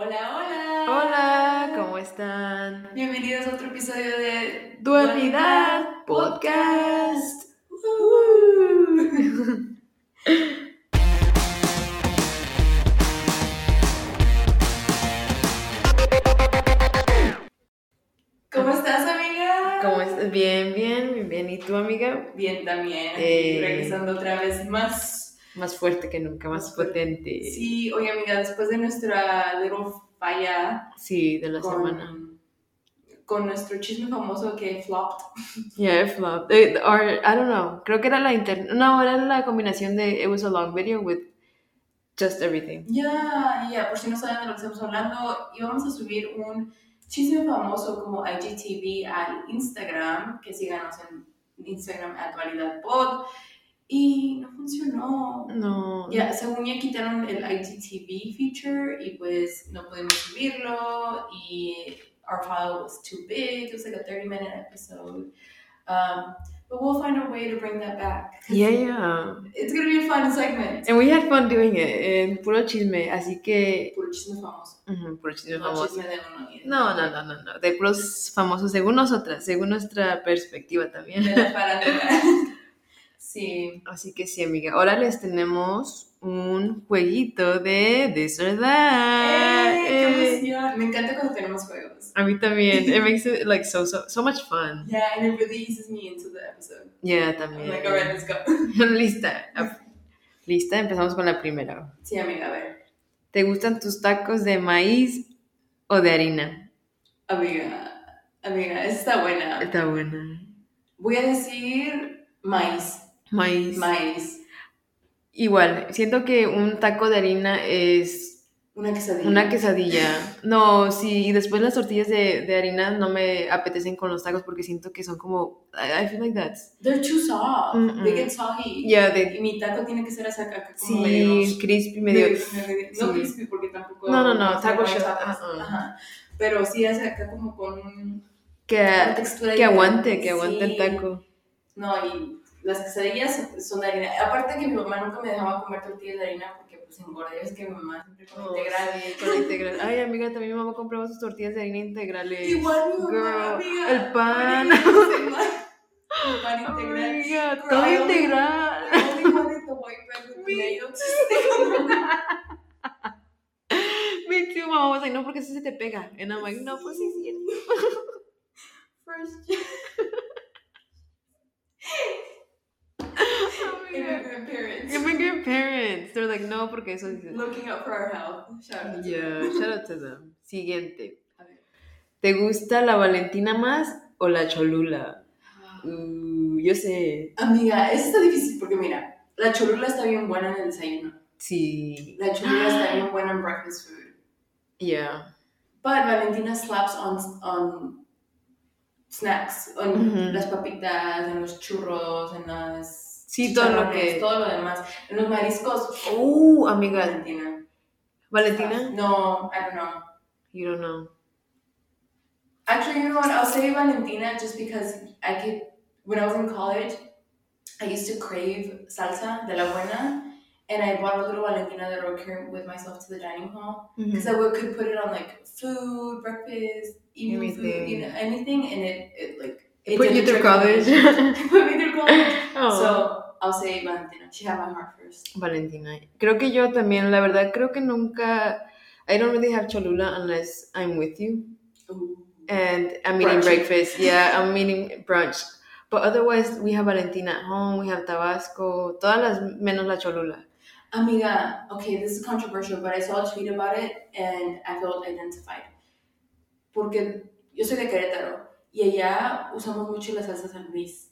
Hola, hola. Hola, ¿cómo están? Bienvenidos a otro episodio de Dualidad Podcast. ¿Cómo estás, amiga? ¿Cómo estás? Bien, bien, bien. ¿Y tú, amiga? Bien, también. Eh. Regresando otra vez más. Más fuerte que nunca, más potente. Sí, oye, amiga, después de nuestra little falla Sí, de la con, semana. con nuestro chisme famoso que flopped. Yeah, it flopped. Eh, or, I don't know. Creo que era la inter... No, era la combinación de It was a long video with just everything. Ya, ya, por si no saben de lo que estamos hablando, íbamos a subir un chisme famoso como IGTV al Instagram, que síganos en Instagram, actualidad pod, y no funcionó. No. Ya, según ya quitaron el IGTV feature y pues no pudimos subirlo y our file was too big. It was like a 30 minute episode. Um, but we'll find a way to bring that back. Yeah, yeah. It's gonna be a fun segment. And we had fun doing it. En puro chisme. Así que. Puro chisme famoso. puro chisme No famoso. chisme de uno ni de No, no, no, no, no. De puros famosos, según nosotras, según nuestra perspectiva también. De la. Sí. Así que sí, amiga. Ahora les tenemos un jueguito de This or That. ¡Eh, ¡Qué Eh, emoción! Me encanta cuando tenemos juegos. A mí también. It makes it like so, so, so much fun. Yeah, and it really eases me into the episode. Yeah, I'm también. like, alright, let's go. Lista. Lista, empezamos con la primera. Sí, amiga, a ver. ¿Te gustan tus tacos de maíz o de harina? Amiga, amiga, esta está buena. Está buena. Voy a decir maíz. Maíz. Maíz. Igual, siento que un taco de harina es Una quesadilla. una quesadilla. No, sí, y después las tortillas de, de harina no me apetecen con los tacos porque siento que son como. I, I feel like that's. They're too soft. They get soggy. Yeah, they- Y mi taco tiene que ser así acá como medio... Sí, crispy, medio. medio- No sí. crispy porque tampoco... No, no, no, taco. Ajá. Pero sí es acá como con Que, que aguante, que aguante el taco. No, y las quesadillas son de harina. Aparte que mi mamá nunca me dejaba comer tortillas de harina porque pues engordé. Es que mi mamá siempre come Oh, integral. sí, con la integral. Ay, amiga, también mi mamá compraba sus tortillas de harina integrales. Igual mi mamá, amiga. El pan. El pan integral. Amiga, todo integral. Me too, mamá no, porque eso se te pega. And I'm like, no, pues sí, sí. First immigrant parents. Immigrant parents. They're like, no, porque eso dice. Looking out for our health. Shout out to Yeah, them. shout out to them. Siguiente. A ver. ¿Te gusta la Valentina más o la Cholula? Uh, yo sé. Amiga, eso está difícil porque mira, la cholula está bien buena en el desayuno. Sí. La cholula está bien buena en breakfast food. Yeah. But Valentina slaps on, on snacks, on Ujú. las papitas, en los churros, en las Sí, todo lo que- todo lo demás. Los mariscos, Uh, amiga. Valentina. ¿Valentina? No, I don't know. You don't know. Actually, you know what? I'll say Valentina just because I could. When I was in college, I used to crave salsa de la buena, and I bought a little Valentina de Rocker with myself to the dining hall because I would, could put it on like food, breakfast, evening food, Anything. you know, anything, and it, it like Put you through college. Put me through college. Oh. So I'll say Valentina. She had my heart first. Valentina. Creo que yo también, la verdad, creo que nunca. I don't really have Cholula unless I'm with you. Ooh. and I'm eating Brunch. breakfast. Yeah, I'm eating brunch. But otherwise, we have Valentina at home, we have Tabasco, todas las menos la Cholula. Amiga, okay, this is controversial, but I saw a tweet about it and I felt identified. Porque yo soy de Querétaro y allá usamos mucho la salsa San Luis.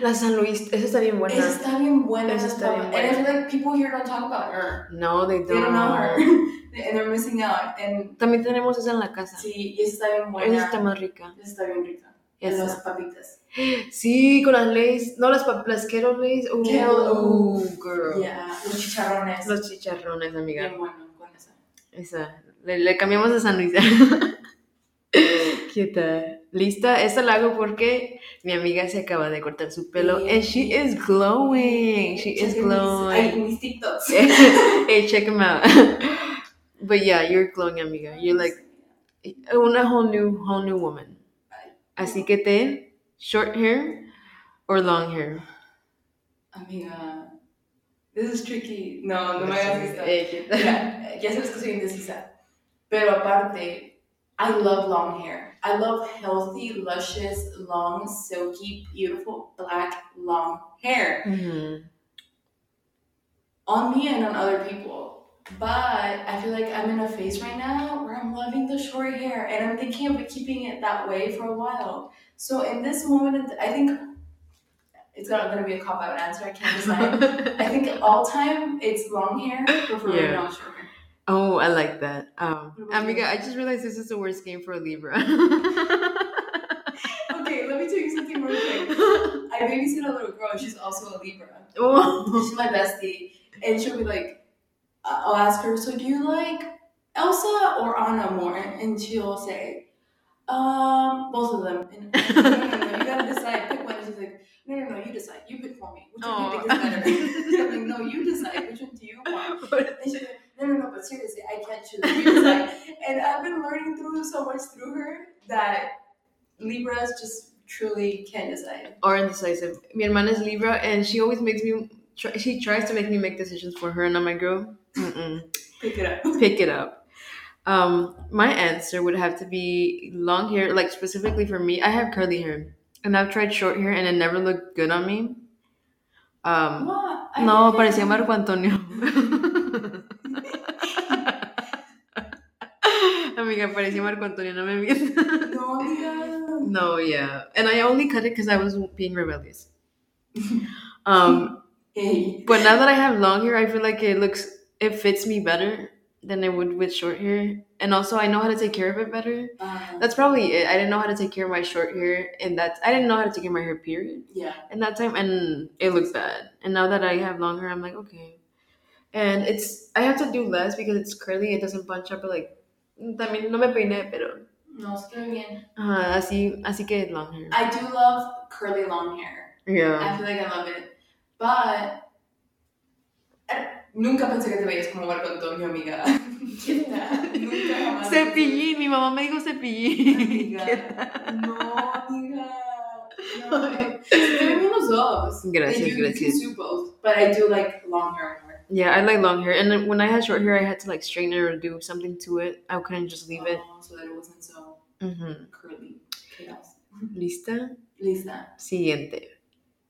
La San Luis, esa está bien buena. Esa está bien buena. Esa está bien And buena. I feel like people here don't talk about her. No, they They don't. don't know her. and they're missing out. And También tenemos esa en la casa. sí, y esa está bien buena. Esa está más rica. Esa está bien rica. En las papitas. Sí, con las leyes. No, las, las Kettle Lays. Uh, uh, girl. Yeah, los chicharrones. Los chicharrones, amiga. Bien bueno con esa. Esa. Le, le cambiamos a San Luis. Quieta. ¿Lista? Esta la hago porque mi amiga se acaba de cortar su pelo. Sí. And she is glowing. She is mis- glowing. mis TikToks. hey, check them out. But yeah, you're glowing, amiga. You're like una whole new, whole new woman. Así que te short hair or long hair. Amiga, this is tricky. No, no me hagas. Mira, ya sabes que soy indecisa. Pero aparte, I love long hair. I love healthy, luscious, long, silky, beautiful, black, long hair Mhm. on me and on other people. But I feel like I'm in a phase right now where I'm loving the short hair and I'm thinking of keeping it that way for a while. So in this moment, I think it's not going to be a cop out answer. I can't decide. I think all time it's long hair, preferably Yeah. not short hair. Oh, I like that. Um, amiga, you? I just realized this is the worst game for a Libra. Okay, let me tell you something real quick. I babysit a little girl. She's also a Libra. oh. She's my bestie, and she'll be like, uh, I'll ask her, so do you like Elsa or Anna more? And she'll say, um, both of them. And like, no, no, no, you gotta decide. Pick one. And she's like, no, no, no, you decide. You pick for me. Which one do you think is better? I'm like, no, you decide. Which one do you want? And she's like, no, no, no, but seriously, I can't choose. Decide. and I've been learning through so much through her that Libras just truly can't decide. or indecisive. Mi hermana is Libra, and she always makes me. Try, she tries to make me make decisions for her, and I'm like, girl, mm-mm. Pick it up. pick it up. Um, my answer would have to be long hair, like specifically for me. I have curly hair, and I've tried short hair, and it never looked good on me. Um, What? I no, parecía Marco Antonio. Amiga, parecía Marco Antonio, no me mientas. No, amiga. No, yeah. And I only cut it because I was being rebellious. Um, Hey. but now that I have long hair, I feel like it looks, it fits me better than it would with short hair. And also, I know how to take care of it better. Uh, That's probably it. I didn't know how to take care of my short hair, and that's I didn't know how to take care of my hair. Period. yeah. In that time, and it looks bad. And now that I have long hair, I'm like okay. And it's I have to do less because it's curly. It doesn't bunch up. But like, también no me peiné, pero No, se ve bien. ajá, así así que long hair. I do love curly long hair. Yeah. I feel like I love it. But eh, nunca pensé que te veías como Marco Antonio, amiga. ¿Qué tal? Nunca jamás. Cepillín, mi mamá me dijo cepillín. Amiga. ¿Qué tal? No, amiga. No. Se te ven bien los dos. Gracias, you, You gracias. can do both. But I do like long hair. Yeah, I like long hair, and then when I had short hair, I had to like straighten it or do something to it. I couldn't just leave it. Oh, so that it wasn't so Mhm. curly. Chaos. ¿Lista? Lista. Siguiente.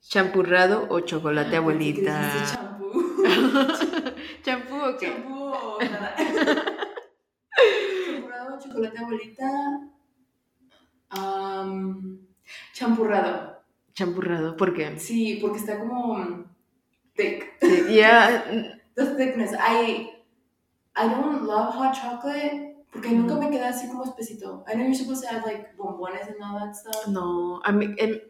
¿Champurrado o chocolate Pensé que dijiste abuelita? champú. ¿Champú o qué? Champú o nada. Champurrado, chocolate abuelita. Um, champurrado. Champurrado, ¿por qué? Sí, porque está como thick. Yeah, The thickness. I I don't love hot chocolate porque nunca me queda así como espesito. I know you're supposed to have like bombones and all that stuff. no, I mean, em-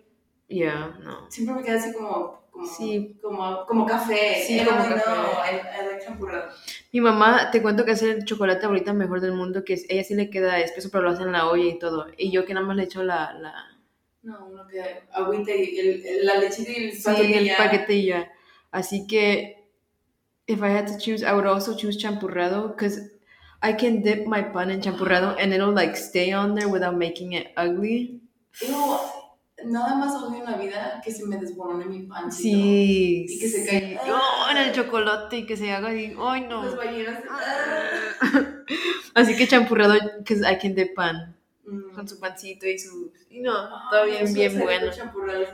yeah, no. Siempre me queda así como como Sí. como, como café. Sí, como café. No, I, I like. Mi mamá, te cuento que hace el chocolate ahorita mejor del mundo, que ella sí le queda espeso, pero lo hace en la olla y todo. Y yo que nada más le echo la, la No, uno que agüita y el, el- la lechita y el sí, paquete y ya. Así que, if I had to choose, I would also choose champurrado, because I can dip my pan in champurrado and it'll like stay on there without making it ugly. Pero nada más odio en la vida que se me desborone mi pancito. Sí, Y que se sí. caiga. Oh, en el chocolate y que se haga así. Ay, no. Las ballenas. Así que champurrado, because I can dip pan. Mm. Con su pancito y su. Y no, Ah, todo bien, bien bueno.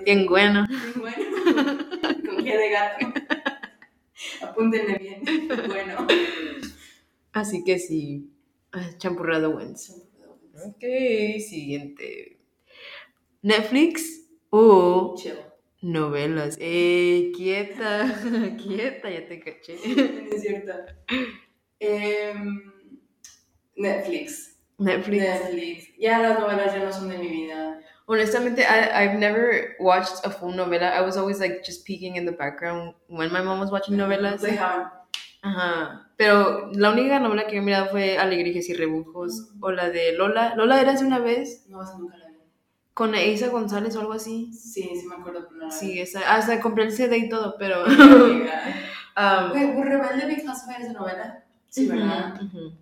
Bien bueno. Bien bueno. Con G de gato. Apúntenle bien. Bueno. Así que sí. ah, Champurrado. Champurrado. Ok, siguiente. Netflix o Chill. novelas. Eh, quieta, quieta, ya te caché. Es cierto. Em, Netflix. Netflix. Netflix. Ya las novelas ya no son de mi vida. Honestamente, I, I've never watched a full novela. I was always like just peeking in the background when my mom was watching novelas. Dejaban. Ajá. Pero la única novela que he mirado fue Alegrías y Rebujos o la de Lola. Lola era hace una vez No, esa nunca la vi. con Eiza González o algo así. Sí, sí me acuerdo, pero. Sí, esa, hasta compré el CD y todo, pero. Um, Güey, ¿Rebelde Big House fue esa novela? Sí, ¿verdad? ujú, ujú.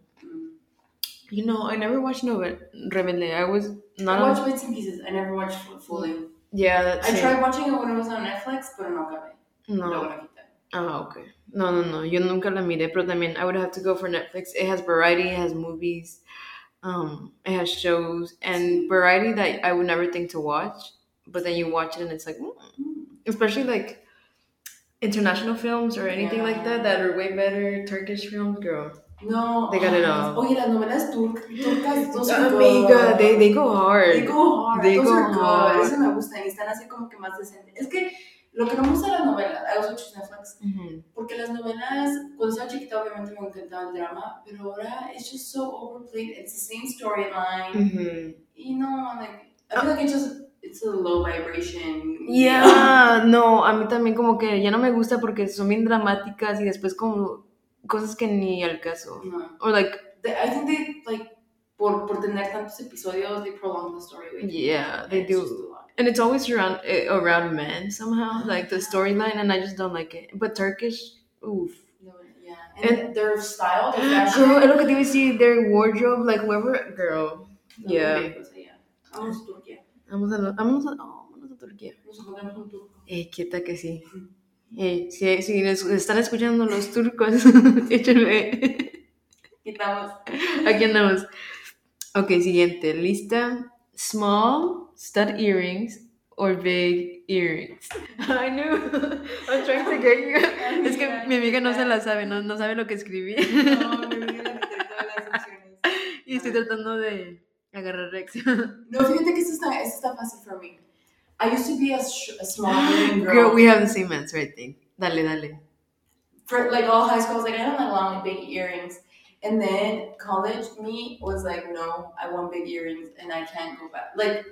You know, I never watched no Rebelde. I was not. I watched bits and pieces. I never watched fully. yeah, that's I it. tried watching it when it was on Netflix, pero no acabé. No. No, no quité. Ah, okay. No, no, no. Yo nunca la miré, pero también I would have to go for Netflix. It has variety, it has movies, um, it has shows, and variety that I would never think to watch. But then you watch it and it's like, mm. especially like international films or anything like that that are way better. Turkish films, girl. No. They got it ah, all. Oye, las novelas tur- turcas, are Amiga, good. they, they go hard. They go hard. They those go are good. hard. Eso me gusta. Y están así como que más decentes. Es que lo que no me gusta de las novelas, I watch Netflix, Mhm. porque las novelas, cuando estaba chiquita obviamente me encantaba el drama, pero ahora it's just so overplayed. It's the same storyline. Mhm. You know, like, I feel like it's just, it's a low vibration. Yeah, no, a mí también como que ya no me gusta porque son bien dramáticas y después como cosas que ni al caso. No. Or like, They- I think they, like, por, por tener tantos episodios, they prolong the story. way yeah, they do. And it's always around eh, around men somehow, like the storyline, and I just don't like it. But Turkish, oof. No, yeah. And, their style, their. Girl, es lo que te iba a decir, their wardrobe, like whoever, girl. no, Yeah. okay, pues, yeah. Vamos a Turquía. Vamos a, vamos a, oh, vamos a Turquía. Nos encontramos un turco. Eh, quieta que sí. Eh, si, si nos están escuchando los turcos, échenme. Quitamos. Aquí andamos. Ok, siguiente. Lista. Small stud earrings or big earrings. I knew. I'm trying to get you. Es que mi amiga no se la sabe, no, no sabe lo que escribí. No, olvidé la que todas las opciones. Y estoy tratando de agarrar reacción. No, fíjate que esto está, esto está fácil for me. I used to be a, sh- a small girl. Girl, we have the same answer, I think. Dale, dale. for like all high school, I was like, I don't like long big earrings. And then college, me was like, no, I want big earrings and I can't go back. Like,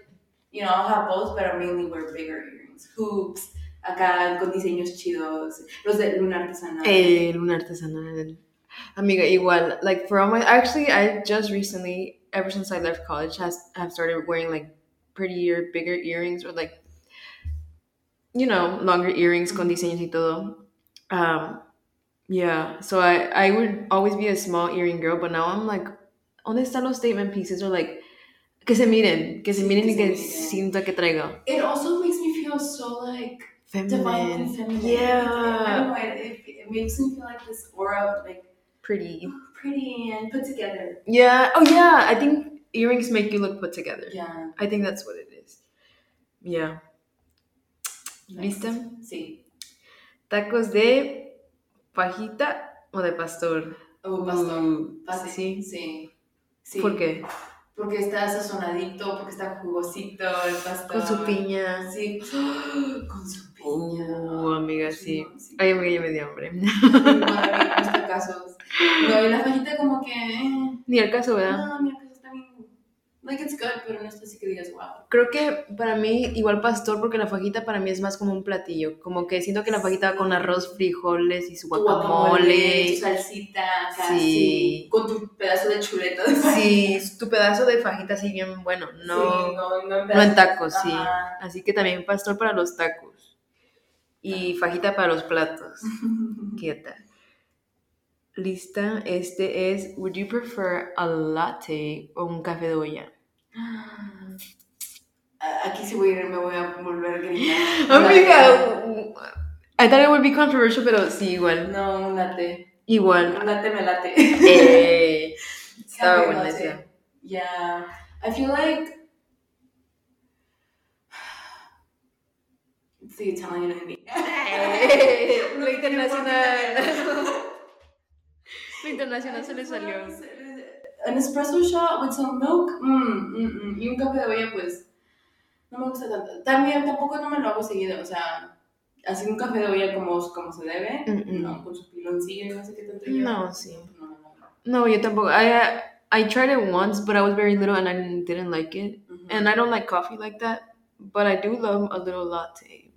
you know, I'll have both, but I mainly wear bigger earrings. Hoops, acá con diseños chidos, los de luna artesanal. Eh, luna artesanal. Amiga, igual. Like for all my, actually, I just recently, ever since I left college, has have started wearing like prettier, bigger earrings or like, you know, longer earrings con diseños y todo. Um, yeah. So I I would always be a small earring girl, but now I'm like, ¿dónde están los statement pieces? Or like, que se miren, que se miren que y que sienta que traiga. It also makes me feel so like Feminine. feminine. I Yeah. don't know, it, it, it makes me feel like this aura, like Pretty. pretty and put together. Yeah. Oh yeah. I think earrings make you look put together. Yeah. I think that's what it is. Yeah. Nice. ¿Lista? Sí. Tacos de fajita o de pastor. Oh, pastor. Fácil. sí. Sí. Sí. ¿Por qué? Porque está sazonadito, porque está jugosito el pastor. Con su piña. Sí. Con su piña. Uh, amiga, sí. sí. Ay, amiga, ya me dio hambre. Para mí, en estos casos. No, y la fajita como que... eh, Ni al caso, ¿verdad? No, caso. Like, it's good, pero no está así que digas, wow. Creo que para mí, igual pastor, porque la fajita para mí es más como un platillo. Como que siento que la fajita va con arroz, frijoles y su Tu guacamole, tu guacamole. salsita, acá, Sí. Con tu pedazo de chuleta de fajita. Sí, tu pedazo de fajita así bien bueno. No, Sí, no, no, en no en tacos, sí. Así que también pastor para los tacos. Y fajita para los platos. Quieta. Lista. Este es, would you prefer a latte o un café de olla? Aquí sí voy a ir, me voy a volver a gritar. Amiga, I thought it would be controversial, pero sí, igual. No, un latte. Igual. Un latte me late. Eh, estaba buena esa. Yeah. I feel like the Italian in me. Lo internacional. Lo internacional se le salió. An espresso shot with some milk. Mm, mm, mm. Y un café de olla, pues, no me gusta tanto. También, tampoco no me lo hago seguido. O sea, así un café de olla como, como se debe. No, con su piloncillo y no sé qué tanto lleva. No, sí. No, no, no. No, yo tampoco. I uh, I tried it once, but I was very little and I didn't like it. Ujú. And I don't like coffee like that, but I do love a little latte.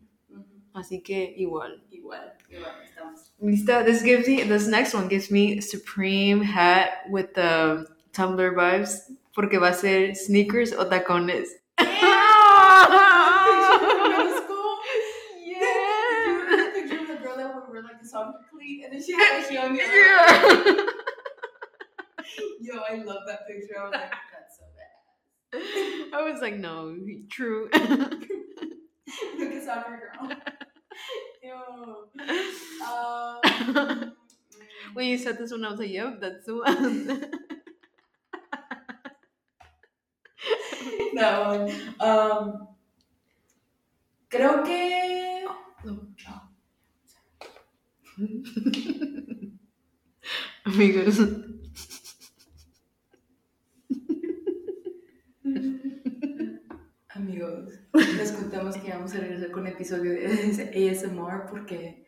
Así que igual. Igual, igual, estamos. Lista. This gives me this next one gives me Supreme hat with the Tumblr vibes porque va a ser sneakers o tacones. Yeah. Picture of the girl that would wear like a soccer cleat and then she had a heel on the other. Yeah. Yo, I love that picture. I was like, that's so bad. I was like, no, true. Look at soccer girl. Yo. Um, when you said this one, I was like, yep, that's the one. Um, creo que. Amigos. Amigos, les contamos que vamos a regresar con un episodio de ASMR porque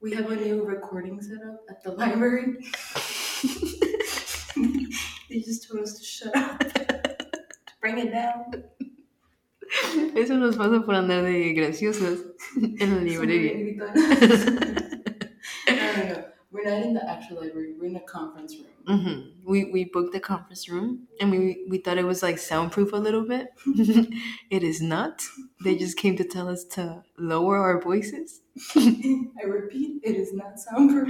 we have a new recording setup at the library. they just told us to shut up, bring it down. Eso nos pasa por andar de graciosos en la librería. no, no, no. We're not in the actual library. We're in a conference room. hmm We we booked the conference room and we we thought it was like soundproof a little bit. it is not. They just came to tell us to lower our voices. I repeat, it is not soundproof.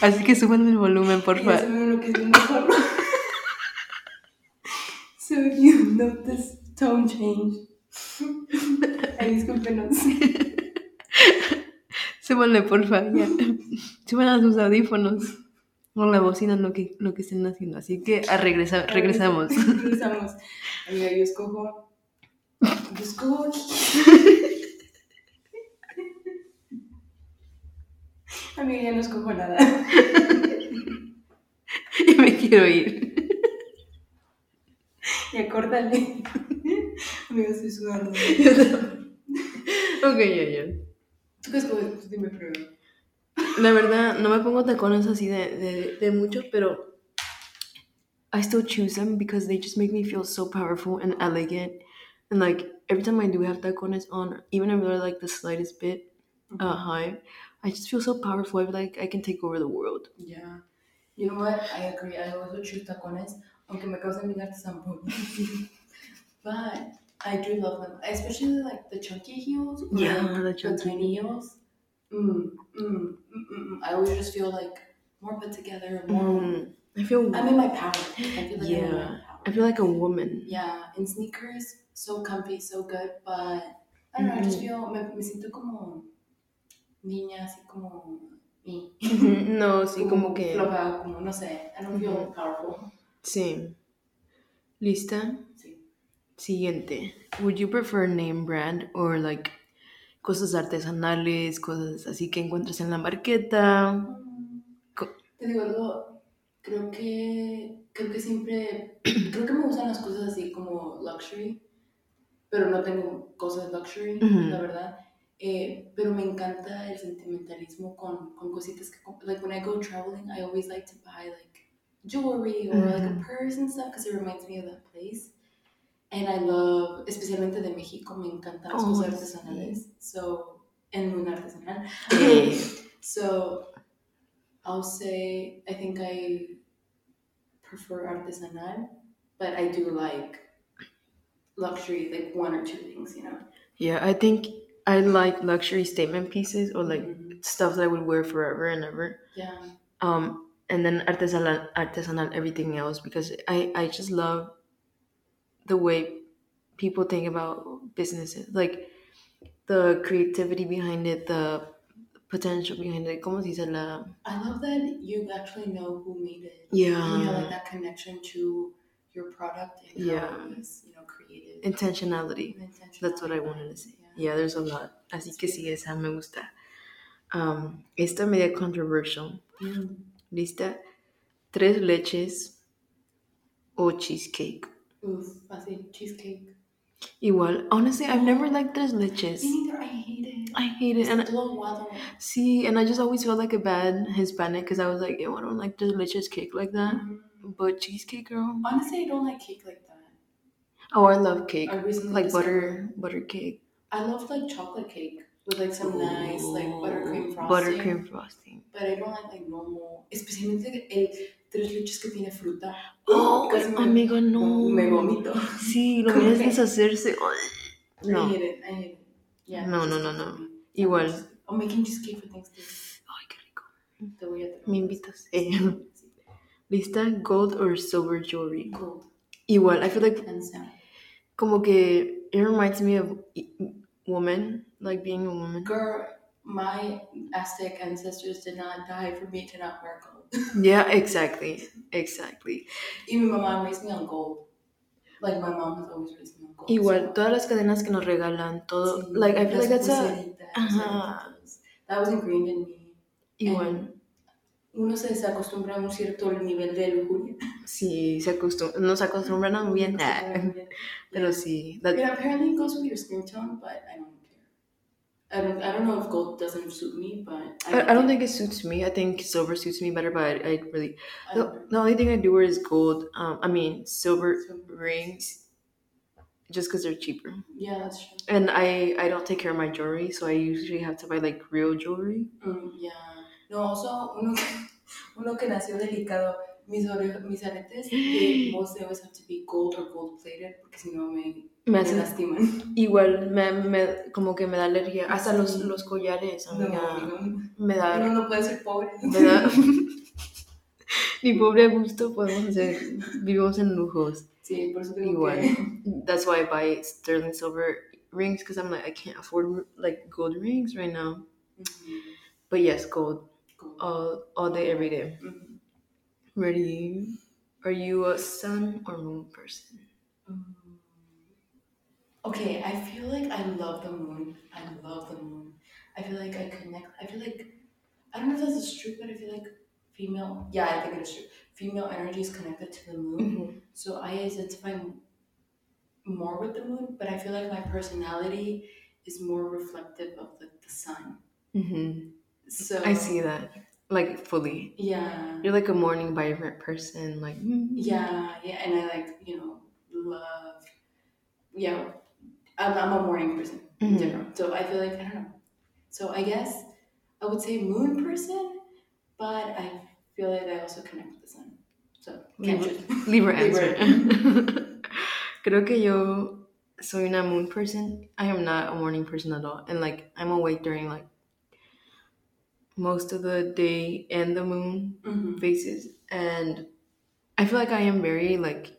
Así que suban el volumen, por favor. saben lo que es un mejor. So you notice tone change, ay, discúlpenos. Súbanle, por favor. Ya. Suban a sus audífonos. O la bocina, lo que, lo que estén haciendo. Así que a regresa, regresamos. Regresamos. Amiga, yo escojo. Yo escojo. Amiga, ya no escojo nada. y me quiero ir. Ya córtale. Amiga, estoy sudando. ok, ya, ya. ¿Tú qué escoges? Tú dime primero. La verdad, no me pongo tacones así de, de, de mucho, pero I still choose them because they just make me feel so powerful and elegant. And like every time I do have tacones on, even if they're like the slightest bit uh, high, I just feel so powerful. I feel like I can take over the world. Yeah. You know what? I agree. I also choose tacones, aunque me causan bien artesan But I do love them, especially like the chunky heels. Yeah, like, the the tiny heels. Mm, mm, mm, mm, mm. I always just feel like more put together, more. Mm, I feel I'm in my power. I feel like Yeah. I feel like a woman. Yeah, in sneakers, so comfy, so good, but I don't know, I just feel, me, me siento como niña, así como me. no, sí, como que Floja, como, no sé, I don't feel powerful. Sí. ¿Lista? Sí. Siguiente. Would you prefer name brand or like cosas artesanales, cosas así que encuentras en la marqueta? Co- Te digo algo, creo que, creo que siempre, creo que me gustan las cosas así como luxury, pero no tengo cosas luxury, la verdad. Eh, pero me encanta el sentimentalismo con, con cositas que, like when I go traveling, I always like to buy like jewelry or like a purse and stuff because it reminds me of that place. And I love, especialmente de México, me encantan las Oh, cosas artesanales. So, en un artesanal. So I'll say I think I prefer artesanal, but I do like luxury, like one or two things, you know. yeah, I think I like luxury statement pieces or like Mhm. stuff that I would wear forever and ever. Yeah. Um, and then artisanal artisanal everything else because I, I just love the way people think about businesses, like the creativity behind it, the potential behind it. ¿Cómo se dice la? I love that you actually know who made it. Yeah. You have like that connection to your product and Yeah. was, you know, created. Intentionality. and intentional That's what I wanted to say. Yeah. Yeah, there's a lot. Así que sí, esa me gusta. Um, esta media controversial. Mm. ¿Lista? Tres leches o cheesecake. Oof, así, cheesecake. Igual, honestly, I've never liked tres leches. Me neither, I hate it. I hate it. It's And todo see, and I just always felt like a bad Hispanic because I was like, ew, I don't like tres leches cake like that. Mhm. But cheesecake, girl. Honestly, I don't like cake like that. Oh, I love cake. I recently Like butter, butter cake. I love like chocolate cake with like some nice like buttercream frosting. Buttercream frosting. But I don't like like normal, especialmente el tres leches que tiene fruta. Oh, me- amigo, no. Me vomito. Sí, lo ¿Cómo miras deshacerse. I No. hate it. I hate it. Yeah. No, no, no, no. Igual. O making cheesecake for Thanksgiving. Ay, qué rico. Te voy a Me invitas. Eh. Lista, gold or silver jewelry. Gold. Igual, I feel like como que it reminds me of woman, like being a woman. Girl, my Aztec ancestors did not die for me to not wear gold. Yeah, exactly, exactly. Even my mom raised me on gold. Like my mom has always raised me on gold. Igual, todas las cadenas que nos regalan, todo, Sí, like I feel like that's a, Ajá. That was ingrained in me. igual. Uno se desacostumbra a un cierto nivel de lujuria. Sí, se acostum nos acostumbran a Se acostumbra muy bien. pero sí. that- apparently it goes with your skin tone, but I don't. I don't. I don't know if gold doesn't suit me, but I, I don't think it suits me. I think silver suits me better, but I, I really I the, the only thing I do wear is gold. Um, I mean silver Silver. rings, just because they're cheaper. Yeah, that's true. And I I don't take care of my jewelry, so I usually have to buy like real jewelry. Mm, yeah. No, also uno que, uno que nació delicado. Mis, mis aretes, they most always have to be gold or gold plated, porque si no me, Me me hace lastiman. igual me, me como que me da alergia. Hasta los Sí. los collares, No, amiga, amigo, me da uno no puede ser pobre. me da ni pobre gusto podemos hacer vivimos en lujos. Sí, por eso Igual. que... That's why I buy sterling silver rings because I'm like I can't afford like gold rings right now. Mhm. But yes, gold Gold. all all day every day. Mhm. Ready? Are you a sun or moon person? Okay, I feel like I love the moon. I love the moon. I feel like I connect. I feel like I don't know if this is true, but I feel like female. Yeah, I think it is true. Female energy is connected to the moon, so I identify more with the moon. But I feel like my personality is more reflective of the, the sun. Mm-hmm. So I see that like fully. Yeah, You're like a morning vibrant person. Like mm. yeah, yeah, and I like you know love. Yeah, I'm, I'm a morning person. in Mhm. general. So I feel like I don't know. So I guess I would say moon person, but I feel like I also connect with the sun. So can't Libra-. Libra answer. Creo que yo soy una moon person. I am not a morning person at all. And like I'm awake during like most of the day and the moon Mhm. phases. And I feel like I am very like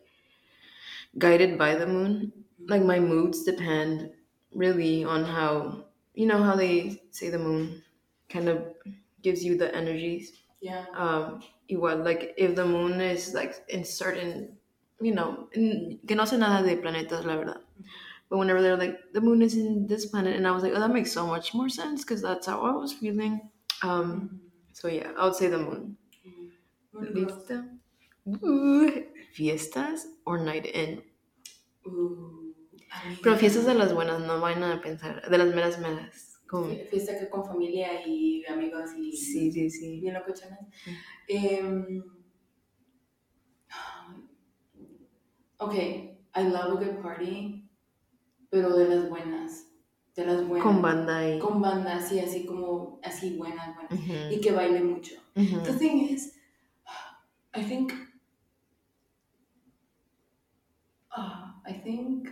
guided by the moon. Like my moods depend really on how you know how they say the moon kind of gives you the energies Yeah. um igual like if the moon is like in certain you know in, que no sé nada de planetas la verdad but whenever they're like the moon is in this planet and i was like oh that makes so much more sense because that's how i was feeling um Mhm. so yeah i would say the moon. Lista? Ooh, fiestas or night in Ooh. Pero fiestas de las buenas no vayan a pensar de las meras meras como Fie- Fiesta que con familia y amigos y sí sí sí bien locochones. Mm. Um, okay, I love a good party, pero de las buenas. De las buenas. con banda y Con banda, así, así como, así buenas, buenas. Ujú, Y que baile mucho. ujú. The thing is, I think, uh, I think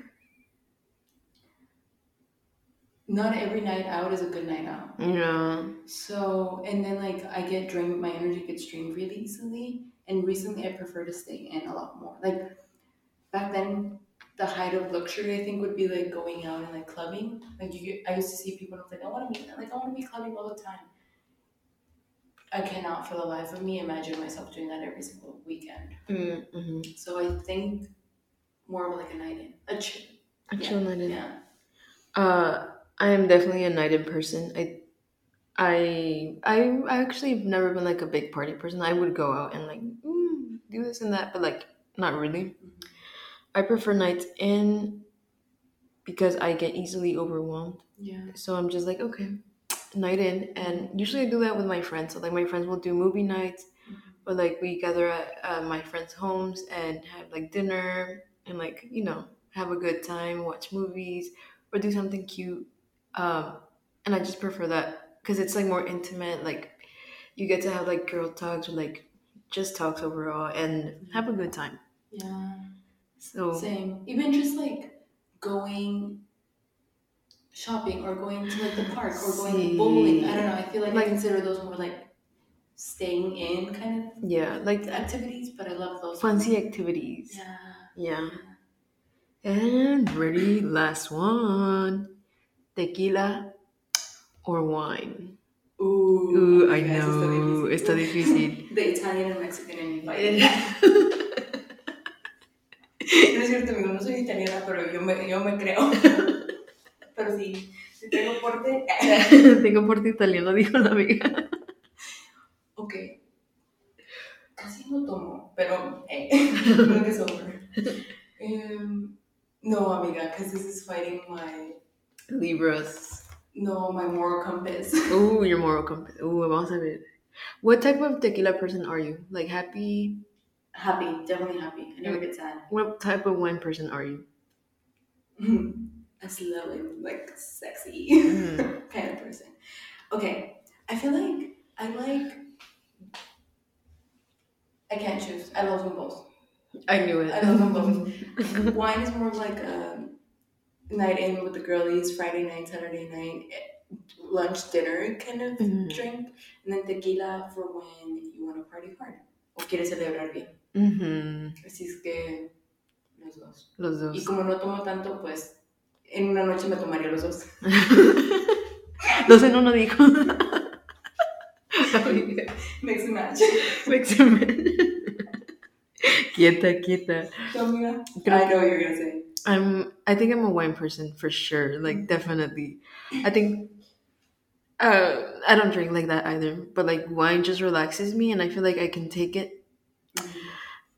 not every night out is a good night out. yeah So, and then like I get drained, my energy gets drained really easily. And recently I prefer to stay in a lot more. Like back then, the height of luxury I think would be like going out and like clubbing. Like you, I used to see people and I was like, I want to be like I want to be clubbing all the time. I cannot for the life of me imagine myself doing that every single weekend. Mm, mhm. So I think more of like a night in, a chill. Actual night in. Yeah. Uh, I am definitely a night in person. I, I, I I actually have never been like a big party person. I would go out and like mm, do this and that, but like not really. Mhm. I prefer nights in because I get easily overwhelmed. Yeah. So I'm just like okay, night in, and usually I do that with my friends. So like my friends will do movie nights, or like we gather at uh, my friends' homes and have like dinner and like you know have a good time, watch movies, or do something cute. Um, and I just prefer that because it's like more intimate. Like you get to have like girl talks or like just talks overall and have a good time. Yeah. So Same. Even just like going shopping or going to like the park or going bowling. I don't know. I feel like, I consider those more like staying in kind of Yeah, like activities, but I love those. fancy activities. Yeah. Yeah. And ready, last one. Tequila or wine? Ooh, Ooh, I know, está difícil. The Italian and Mexican in me fighting. No es cierto, amigo, no soy italiana, pero yo me, yo me creo. Pero sí, si tengo porte. Tengo porte italiano, dijo la amiga. Ok. Casi no tomo, pero eh, no que. Um, no, amiga, because this is fighting my. Libras. No, my moral compass. Ooh, your moral compass. Ooh, vamos a ver. What type of tequila person are you? Like happy? Happy, definitely happy. I never get sad. What type of wine person are you? A slow and like sexy Mm. kind of person. Okay, I feel like I like. I can't choose. I love them both. I knew it. I love them both. Wine is more like a night in with the girlies, Friday night, Saturday night, eh, lunch, dinner kind of Mhm. drink. And then tequila for when you want to party hard o quieres celebrar bien. Mm-hmm. Así es que los dos. Los dos. Y como no tomo tanto, pues en una noche me tomaría los dos. Dos en uno dijo. Mix and match. quieta, quieta. ¿Tu amiga? Creo I know what you're gonna say. I'm. I think I'm a wine person for sure. Like mm. definitely. I think. Uh, I don't drink like that either. But like wine just relaxes me, and I feel like I can take it. Mm-hmm.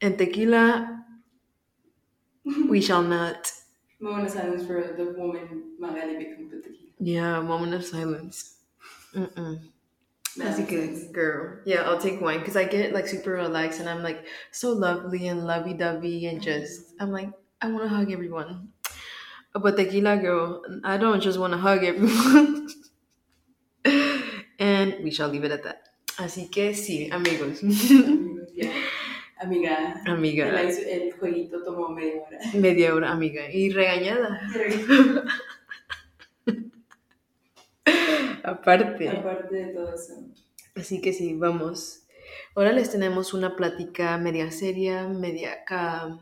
And tequila, we shall not. Moment of silence for the woman Magaly become the tequila. Yeah, moment of silence. Mm-mm. That's a good girl. Yeah, I'll take wine because I get like super relaxed and I'm like so lovely and lovey dovey and mm-hmm. just I'm like I want to hug everyone. But tequila girl, I don't just want to hug everyone. and we shall leave it at that. Así que sí, amigos. Yeah. Amiga, el, Amiga, el jueguito tomó media hora. media hora, amiga. Y regañada. Aparte. Aparte de todo eso. Así que sí, vamos. Ahora les tenemos una plática media seria, media acá.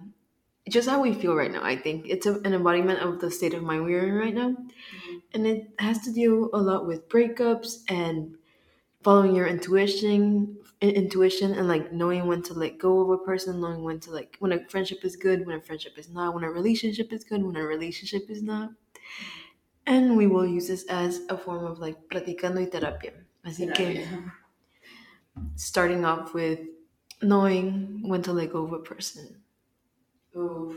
Just how we feel right now, I think. It's a, an embodiment of the state of mind we're in right now. Mm-hmm. And it has to do a lot with breakups and following your intuition in- intuition and like knowing when to let go of a person, knowing when to like when a friendship is good, when a friendship is not, when a relationship is good, when a relationship is not. And we will use this as a form of like platicando y terapia. Así que starting off with knowing when to let go of a person. Oof.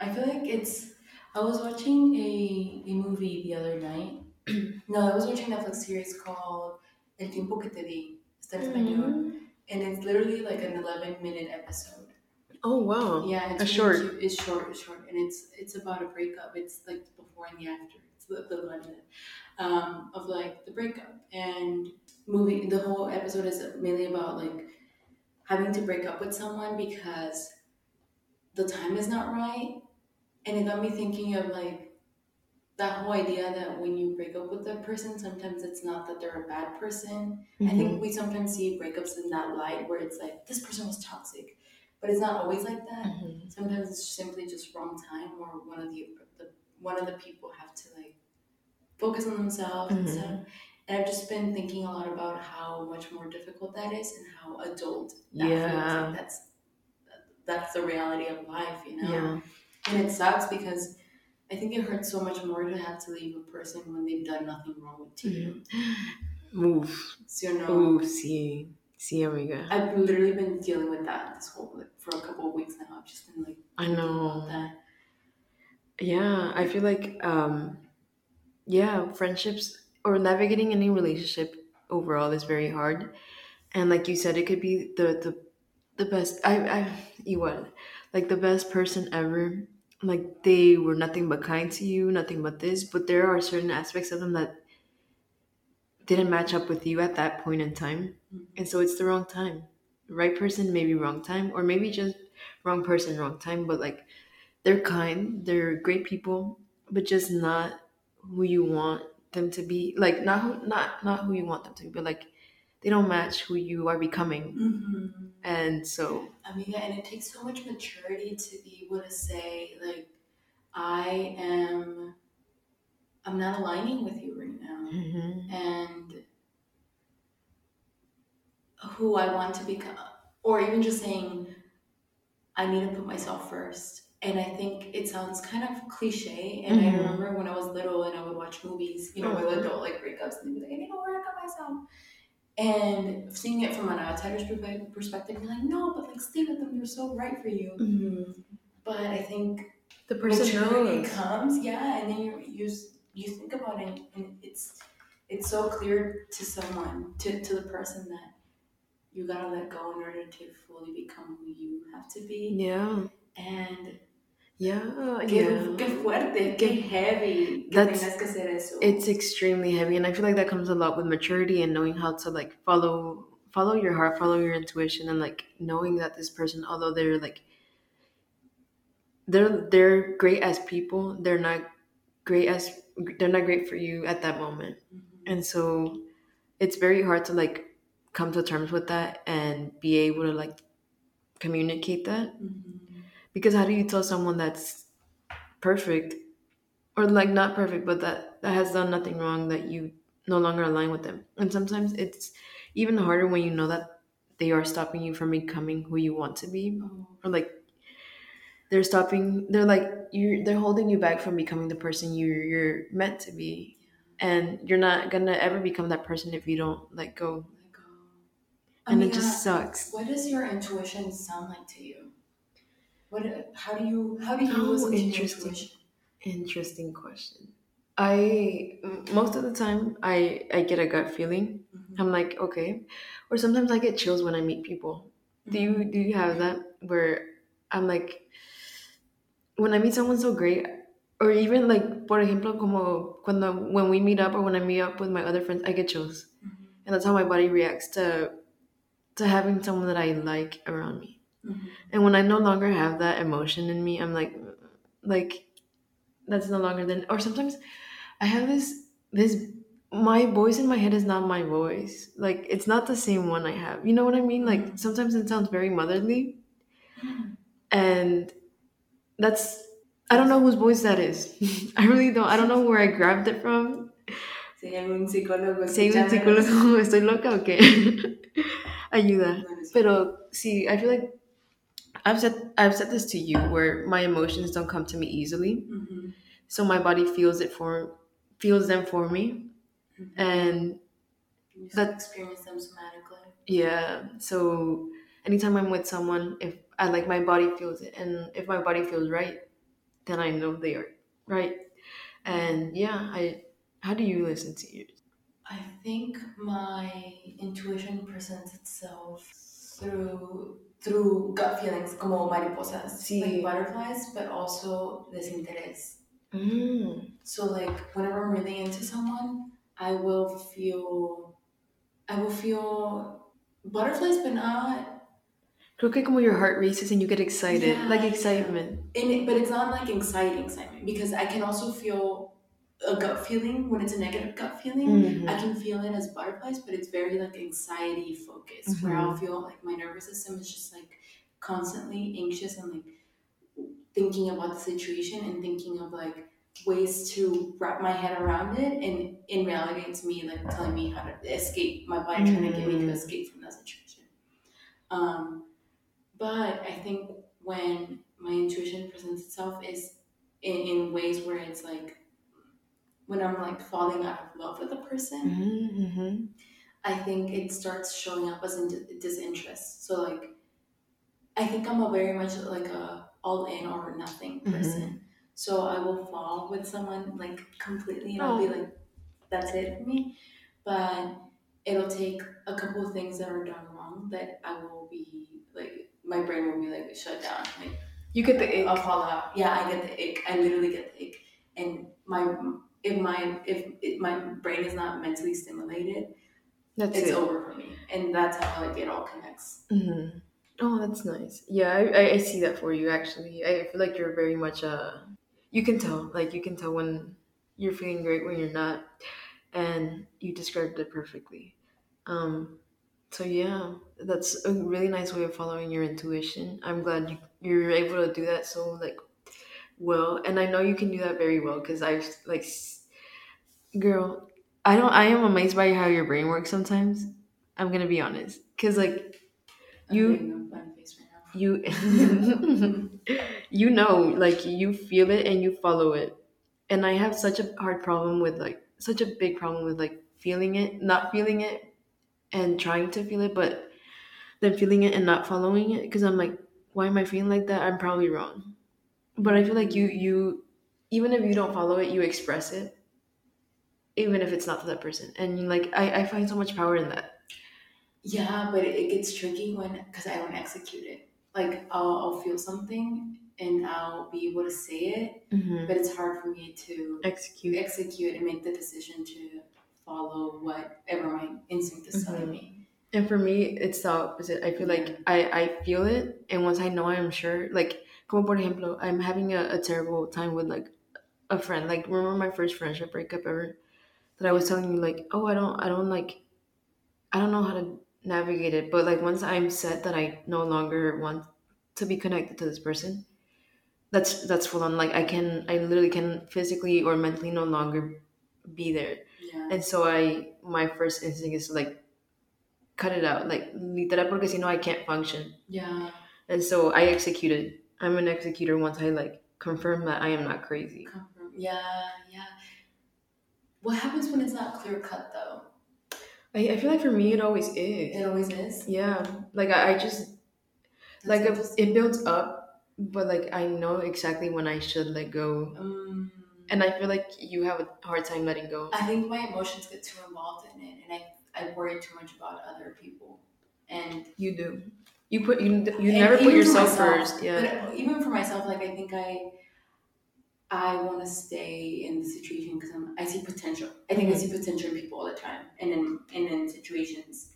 I feel like it's. I was watching a, a movie the other night. no, I was watching a Netflix series called El tiempo que te di. Está en español. And it's literally like an 11 minute episode. Oh wow. Yeah, it's A really short. cute. It's short, it's short, and it's it's about a breakup. It's like the before and the after. It's the, the blended um, of like the breakup and movie. The whole episode is mainly about like having to break up with someone because the time is not right, and it got me thinking of like that whole idea that when you break up with a person, sometimes it's not that they're a bad person. I Mhm. think we sometimes see breakups in that light where it's like this person was toxic, but it's not always like that Mhm. sometimes it's simply just wrong time or one of the, the one of the people have to like focus on themselves and Mhm. stuff and i've just been thinking a lot about how much more difficult that is and how adult that feels. Yeah. Like that's that's the reality of life you know Yeah. and it sucks because i think it hurts so much more to have to leave a person when they've done nothing wrong to you Oof. so you know Oof. see. Sí, amiga. i've literally been dealing with that this whole like for a couple of weeks now i've just been like I know. that Yeah, I feel like um yeah, friendships or navigating any relationship overall is very hard. And like you said, it could be the the the best I I igual. Like the best person ever. Like they were nothing but kind to you, nothing but this, but there are certain aspects of them that didn't match up with you at that point in time. And so it's the wrong time. Right person, maybe wrong time, or maybe just wrong person, wrong time, but like they're kind, they're great people, but just not who you want them to be. Like not who not not who you want them to be, but like they don't match who you are becoming. Mm-hmm. And so, Amiga, and it takes so much maturity to be able to say, like, I am, I'm not aligning with you right now. mhm. And who I want to become, or even just saying, I need to put myself first. And I think it sounds kind of cliche. And I Mhm. remember when I was little and I would watch movies, you know, with Mhm. adult like breakups, and they'd be like, I need to work on myself. And seeing it from an outsider's perspective, you're like, no, but like stay with them. They're so right for you. Mhm. But I think the person knows. comes, yeah, and then you you you think about it, and it's it's so clear to someone, to to the person that you gotta let go in order to fully become who you have to be. Yeah. And Yeah. qué, Yeah. qué fuerte, qué heavy That's- que hacer eso. It's extremely heavy, and I feel like that comes a lot with maturity and knowing how to like follow follow your heart, follow your intuition, and like knowing that this person, although they're like they're they're great as people, they're not great as they're not great for you at that moment, Mhm. and so it's very hard to like come to terms with that and be able to like communicate that Mhm. Because how do you tell someone that's perfect or like not perfect but that that has done nothing wrong that you no longer align with them? And sometimes it's even harder when you know that they are stopping you from becoming who you want to be. Oh, or like they're stopping they're like you they're holding you back from becoming the person you you're meant to be. And you're not gonna ever become that person if you don't let go. Let go. and oh, it just sucks. What does your intuition sound like to you? What? How do you? How do you Oh, listen interesting. interesting question i most of the time i i get a gut feeling Mhm. I'm like, okay. Or sometimes I get chills when I meet people. Do you do you have that where I'm like when I meet someone so great or even like por ejemplo como cuando when we meet up or when I meet up with my other friends I get chills. Mhm. And that's how my body reacts to to having someone that I like around me. Mhm. And when I no longer have that emotion in me, I'm like like that's no longer then or sometimes I have this this my voice in my head is not my voice. Like it's not the same one I have. You know what I mean? Like Mhm. sometimes it sounds very motherly Mhm. and that's I don't know whose voice that is. I really don't. I don't know where I grabbed it from. Si hay algún psicólogo Si hay un psicólogo, estoy loca o qué? Ayuda. Pero see, I feel like I've said I've said this to you where my emotions don't come to me easily. Mhm. So my body feels it for feels them for me. Mhm. And You that- experience them somatically. yeah, so anytime I'm with someone, if I like my body feels it and if my body feels right, then I know they are right. And yeah, I how do you listen to yours? I think my intuition presents itself through through gut feelings, como mariposas, Sí. like butterflies, but also desinterés. Mm. So like whenever I'm really into someone, I will feel, I will feel butterflies, but not Creo que como your heart races and you get excited, Yeah, like excitement. in it, but it's not like exciting excitement because I can also feel a gut feeling when it's a negative gut feeling. Mhm. I can feel it as butterflies, but it's very like anxiety focused, where I'll feel like my nervous system is just like constantly anxious and like thinking about the situation and thinking of like ways to wrap my head around it. And in reality, it's me like telling me how to escape, my body trying to get me to Mm. escape from that situation. Um, but I think when my intuition presents itself is in, in ways where it's like when I'm like falling out of love with a person, Mm-hmm. I think it starts showing up as in disinterest. So like, I think I'm a very much like a all in or nothing person. So I will fall with someone like completely, and I'll be Oh. like, "That's it for me." But it'll take a couple of things that are done wrong that I will be like, my brain will be like shut down. Like You get the I'll fall out. Yeah, I get the ick. I literally get the ick, and my if my if it, my brain is not mentally stimulated, That's it's it. over for me, and that's how like it all connects. hmm Oh, that's nice. Yeah, I, I, see that for you actually. I feel like you're very much uh you can tell. Like you can tell when you're feeling great when you're not. And you described it perfectly. Um So yeah, that's a really nice way of following your intuition. I'm glad you you're able to do that so like well, and I know you can do that very well because I've like, girl, I don't. I am amazed by how your brain works sometimes. I'm gonna be honest, because like You- making a funny face right now. you, you know, like you feel it and you follow it, and I have such a hard problem with like such a big problem with like feeling it, not feeling it, and trying to feel it, but then feeling it and not following it because I'm like, why am I feeling like that? I'm probably wrong. But I feel like you you even if you don't follow it, you express it, even if it's not to that person. And like I, I find so much power in that. Yeah, but it, gets tricky when because I don't execute it. Like I'll, I'll feel something and I'll be able to say it, Mm-hmm. but it's hard for me to Execute. execute and make the decision to follow whatever my instinct is telling Mhm. me. And for me, it's the opposite. I feel like I, I feel it, and once I know I'm sure, like, como por ejemplo, I'm having a, a terrible time with like a friend. Like, remember my first friendship breakup ever? That I was telling you, like, oh, I don't, I don't like, I don't know how to navigate it. But like, once I'm set that I no longer want to be connected to this person, that's that's full on. Like, I can, I literally can physically or mentally no longer be there. Yeah. And so I, my first instinct is to like cut it out, like literal, porque si no I can't function. Yeah. And so I executed. I'm an executor once I like confirm that I am not crazy. Confirm. Yeah. Yeah. What happens when it's not clear cut though? I, I feel like for me it always is. It always is. Yeah, like I, I just like it, it builds up, but like I know exactly when I should let go. Um, And I feel like you have a hard time letting go. I think my emotions get too involved in it, and I I worry too much about other people. And You do. You put you you and never put yourself myself, first. Yeah. But even for myself, like I think I I want to stay in the situation because I see potential. I think I Mhm. see potential in people all the time, and in and in situations,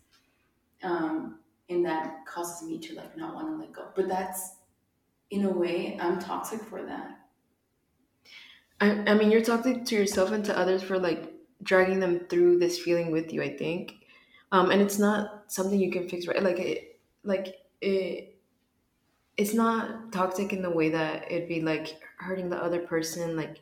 um, and that causes me to like not want to let go. But that's in a way I'm toxic for that. I, I mean, you're talking to yourself and to others for like dragging them through this feeling with you. I think, um, and it's not something you can fix, right? Like it, like it, it's not toxic in the way that it'd be like hurting the other person, like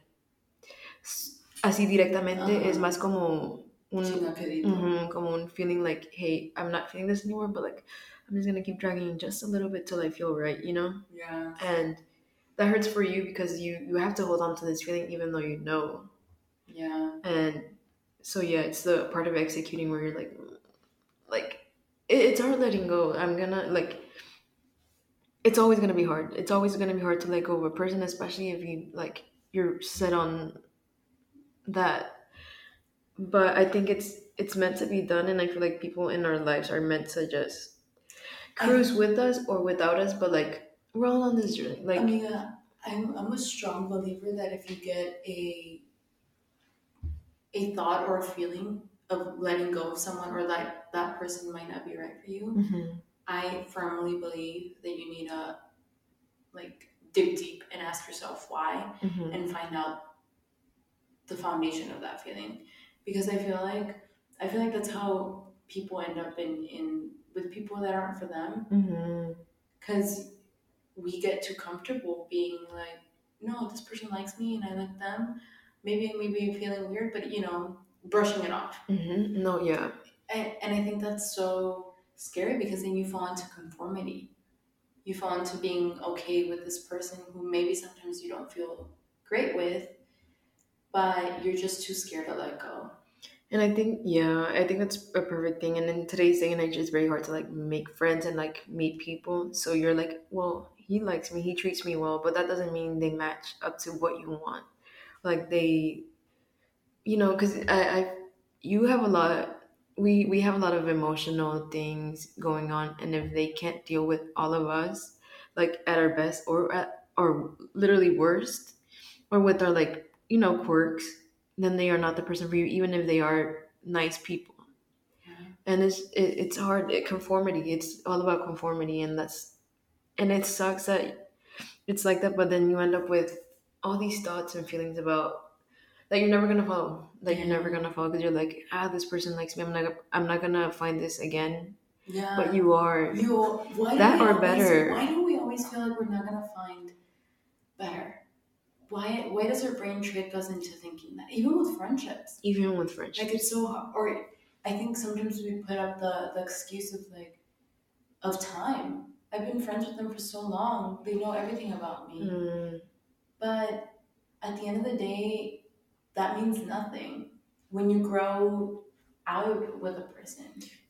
así directamente. Es Ajá. más como un, Sino que digo, mhm, como un feeling like, hey, I'm not feeling this anymore, but like I'm just gonna keep dragging just a little bit till I feel right, you know yeah, and that hurts for you because you you have to hold on to this feeling even though you know yeah, and so yeah it's the part of executing where you're like like it's hard letting go. I'm gonna like it's always gonna be hard. It's always gonna be hard to let go of a person especially if you like you're set on that. But i think it's it's meant to be done and i feel like people in our lives are meant to just cruise with us or without us but like we're all on this journey. Like Amiga, I'm I'm a strong believer that if you get a a thought or a feeling of letting go of someone or like that person might not be right for you, Mhm. I firmly believe that you need to like dig deep and ask yourself why Mhm. and find out the foundation of that feeling because I feel like I feel like that's how people end up in in with people that aren't for them because we get too comfortable being like, no, this person likes me and I like them. Maybe maybe feeling weird, but you know, brushing it off. Mhm. No, yeah. And, and I think that's so scary because then you fall into conformity. You fall into being okay with this person who maybe sometimes you don't feel great with, but you're just too scared to let go. And I think, yeah, I think that's a perfect thing. And in today's day and age, it's very hard to like make friends and like meet people. So you're like, well, he likes me, he treats me well, but that doesn't mean they match up to what you want. Like they, you know, because I, I, you have a lot. We we have a lot of emotional things going on, and if they can't deal with all of us, like at our best or at or literally worst, or with our like you know quirks, then they are not the person for you, even if they are nice people. And it's it, it's hard. It, conformity. It's all about conformity, and that's and it sucks that it's like that. But then you end up with all these thoughts and feelings about that you're never gonna follow. That you're never gonna follow because you're like, ah, this person likes me. I'm not. I'm not gonna find this again. Yeah. but you are. You, why That or always- better. Why do we always feel like we're not gonna find better? Why? Why does our brain trick us into thinking that? Even with friendships, Even with friendships. like it's so hard. Or I think sometimes we put up the the excuse of like of time. I've been friends with them for so long; they know everything about me. Mm, But at the end of the day, that means nothing when you grow out with a person.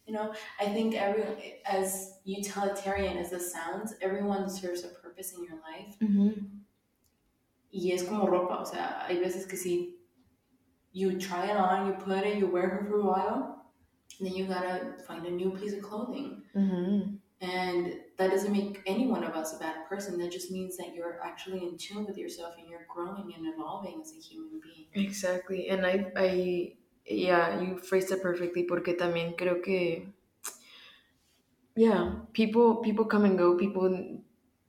You know, I think every as utilitarian as this sounds, everyone serves a purpose in your life. mhm. Y es como ropa, o sea, hay veces que sí, you try it on, you put it, you wear her for a while, then you gotta find a new piece of clothing. Mhm. And that doesn't make any one of us a bad person. That just means that you're actually in tune with yourself and you're growing and evolving as a human being. Exactly. And I, I, yeah, you phrased it perfectly porque también creo que, yeah, people, people come and go. People,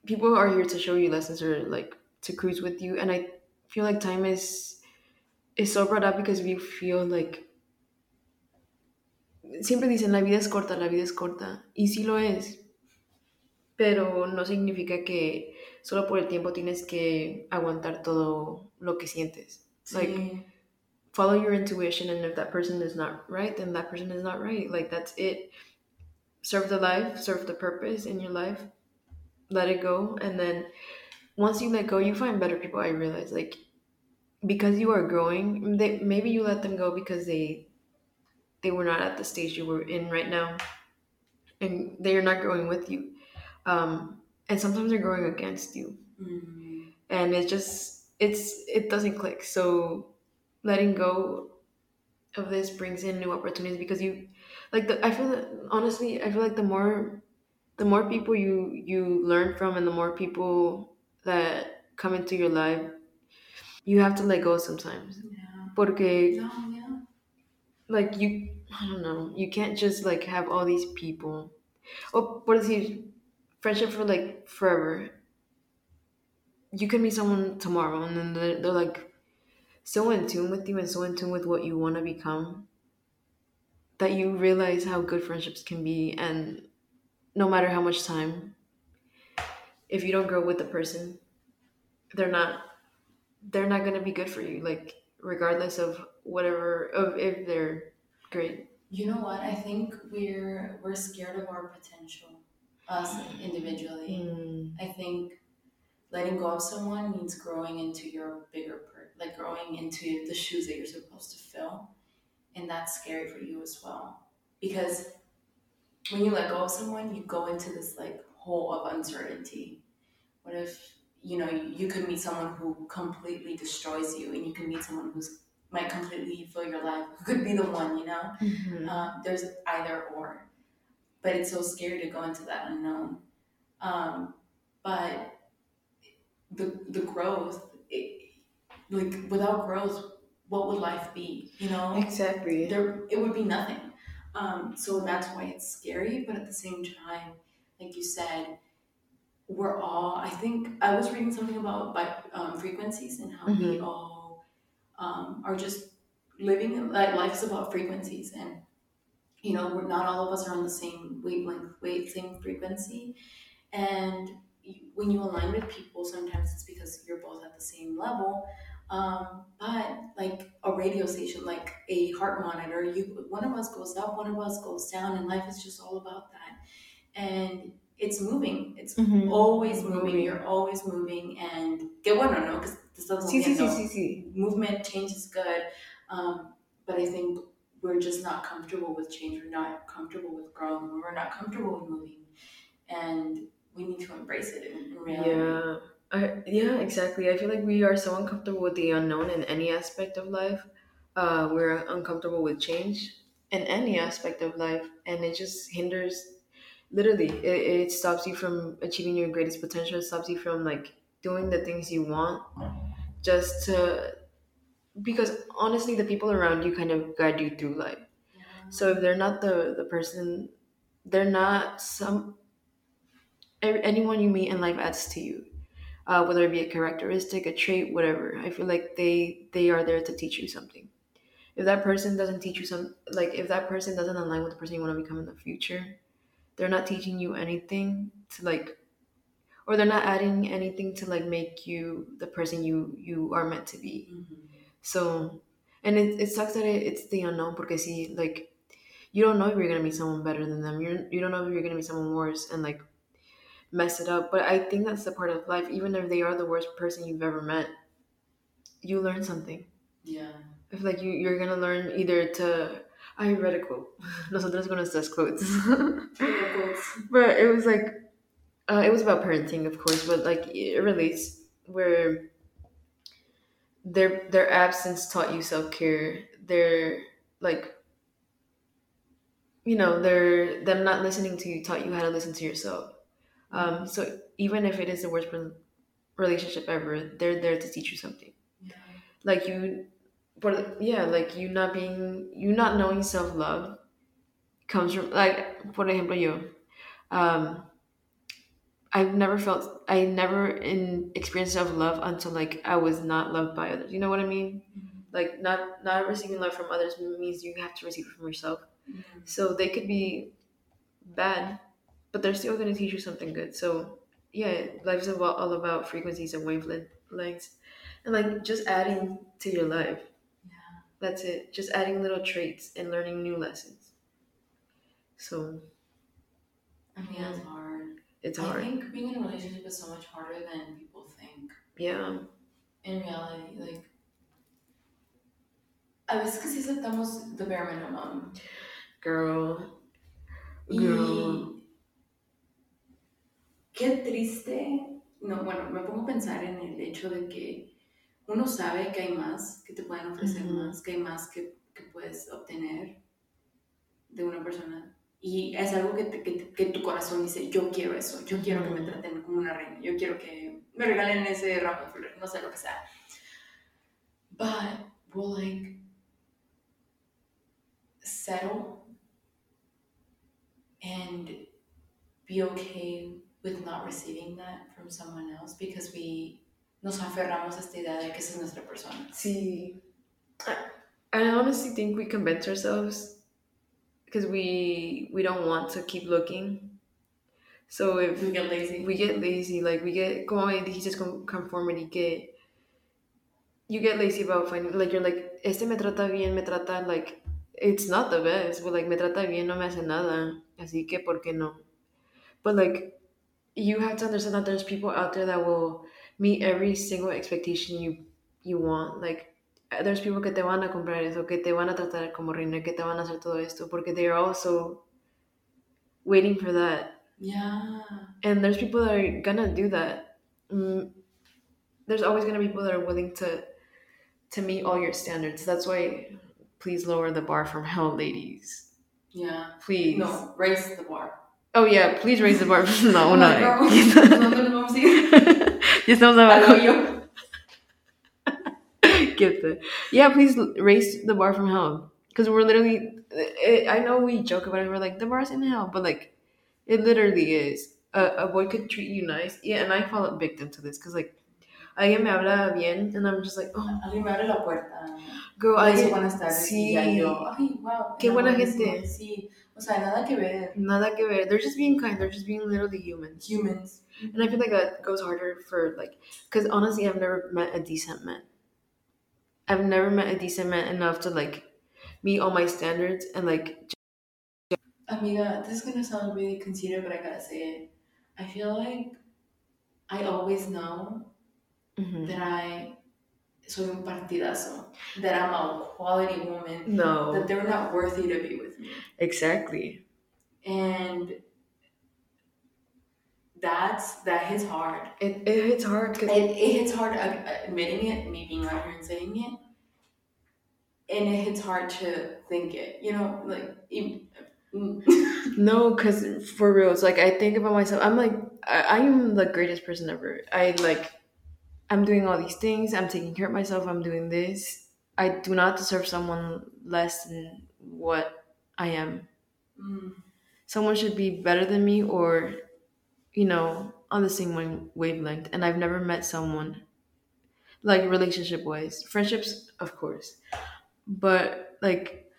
people are here to show you lessons or like to cruise with you. And I feel like time is, is so brought up because we feel like, siempre dicen la vida es corta, la vida es corta. Y sí lo es. Pero no significa que solo por el tiempo tienes que aguantar todo lo que sientes. Like follow your intuition and if that person is not right then that person is not right. Like that's it. Serve the life serve the purpose in your life. Let it go and then once you let go you find better people i realize. Like because you are growing they, maybe you let them go because they they were not at the stage you were in right now and they are not growing with you um, and sometimes they're going against you Mm. and it just it's it doesn't click so letting go of this brings in new opportunities because you like the i feel that honestly i feel like the more the more people you you learn from and the more people that come into your life you have to let go sometimes Yeah. porque No, yeah. like you i don't know you can't just like have all these people or por decir friendship for like forever. You can meet someone tomorrow and then they're, they're like so in tune with you and so in tune with what you want to become that you realize how good friendships can be and no matter how much time if you don't grow with the person they're not they're not going to be good for you like regardless of whatever of if they're great. You know what? I think we're we're scared of our potential, us individually. Mm, I think letting go of someone means growing into your bigger per like growing into the shoes that you're supposed to fill. And that's scary for you as well. Because when you let go of someone, you go into this like hole of uncertainty. What if, you know, you could meet someone who completely destroys you and you can meet someone who's might completely fill your life, who could be the one, you know? mhm. um, there's either or but it's so scary to go into that unknown. Um, but the the growth it, like without growth what would life be you know? Exactly. There it would be nothing. Um, so that's why it's scary but at the same time like you said we're all i think i was reading something about bi- um, frequencies and how we all um, are just living like life's about frequencies and you know we're not all of us are on the same wavelength wave same frequency and when you align with people sometimes it's because you're both at the same level um, but like a radio station like a heart monitor you one of us goes up one of us goes down and life is just all about that and it's moving it's Mhm. always moving. Moving. you're always moving and que bueno no because this doesn't Sí, sí, mean sí, no sí, sí. movement change is good um, but i think we're just not comfortable with change we're not comfortable with growing we're not comfortable with moving and we need to embrace it in, in reality Yeah, I, yeah, exactly. I feel like we are so uncomfortable with the unknown in any aspect of life. Uh, we're uncomfortable with change in any aspect of life, and it just hinders. Literally, it, it stops you from achieving your greatest potential. It stops you from like doing the things you want, just to because honestly, the people around you kind of guide you through life. Yeah. So if they're not the the person, they're not some anyone you meet in life adds to you, uh, whether it be a characteristic, a trait, whatever. I feel like they they are there to teach you something. If that person doesn't teach you some, like if that person doesn't align with the person you want to become in the future, they're not teaching you anything to like or they're not adding anything to like make you the person you you are meant to be Mhm. So and it, it sucks that it, it's the unknown because see like you don't know if you're gonna meet someone better than them you're, you don't know if you're gonna meet someone worse and like mess it up but i think that's the part of life even if they are the worst person you've ever met you learn something Yeah. If like you, you're gonna learn either to I read a quote. Nosotros con nuestras quotes. but it was like uh, it was about parenting, of course, but like it relates where their their absence taught you self care. Their like you know, their them not listening to you taught you how to listen to yourself. Um, so even if it is the worst re- relationship ever, they're there to teach you something. Yeah. Like you, but yeah, like you not being, you not knowing self love comes from like, for example you um, I've never felt, I never in experienced self love until like I was not loved by others. You know what I mean? Like not not receiving love from others means you have to receive it from yourself. Mhm. So they could be bad, but they're still going to teach you something good. So yeah, life is about, all about frequencies and wavelengths, and like just adding to your life. Yeah. That's it. Just adding little traits and learning new lessons. So I mean, that's hard. It's I hard. think being in a relationship is so much harder than people think. Yeah. In reality, like. A veces que sí aceptamos the bare minimum. Girl. Y Girl. qué triste. No, bueno, me pongo a pensar en el hecho de que uno sabe que hay más, que te pueden ofrecer Ujú. más, que hay más que, que puedes obtener de una persona. Y es algo que, te- que, que tu corazón dice, yo quiero eso, yo quiero que me traten como una reina, yo quiero que me regalen ese ramo de flores, no sé lo que sea. But we'll like settle and be okay with not receiving that from someone else because we nos aferramos a esta idea de que esa es nuestra persona. See, I, I honestly think we convince ourselves because we we don't want to keep looking. So if We get lazy. we get lazy, like we get como dijiste con conformity que you get lazy about finding like you're like este me trata bien, me trata like it's not the best, but like me trata bien, no me hace nada, así que por qué no? But like you have to understand that there's people out there that will meet every single expectation you you want, like there's people que te van a comprar eso, que te van a tratar como reina, que te van a hacer todo esto, porque they are also waiting for that Yeah. and there's people that are gonna do that mm, there's always gonna be people that are willing to to meet all your standards that's why please lower the bar from hell ladies Yeah. please No, raise the bar. oh yeah please raise the bar no no my girl. ¿Dónde nos vamos a ir? ya estamos Al abajo hoyo. Yeah please raise the bar from hell because we're literally eh, i know we joke about it we're like the bar's in hell but like it literally is a, a boy could treat you nice yeah and i fall victim to this because like alguien me habla bien and i'm just like oh Alguien me abre la puerta. girl I, buenas tardes. sí. Y yo, ay, wow. Qué buena gente. Sí. O sea, nada que ver. nada que ver they're just being kind they're just being literally humans Humans. and i feel like that goes harder for like because honestly i've never met a decent man i've never met a decent man enough to like meet all my standards and like Amiga, this is gonna sound really conceited, but I gotta say it. I feel like I always know mhm. that I soy un partidazo. That I'm a quality woman. no That they're not worthy to be with me. exactly And that's that hits hard. it, it hits hard because It, it hits hard uh, admitting it, me being out here and saying it. And it hits hard to think it, you know, like no because for real it's like i think about myself i'm like I, I am the greatest person ever. I like i'm doing all these things i'm taking care of myself i'm doing this. I do not deserve someone less than what i am. Mm, someone should be better than me or you know on the same wave- wavelength and i've never met someone like relationship wise friendships of course but like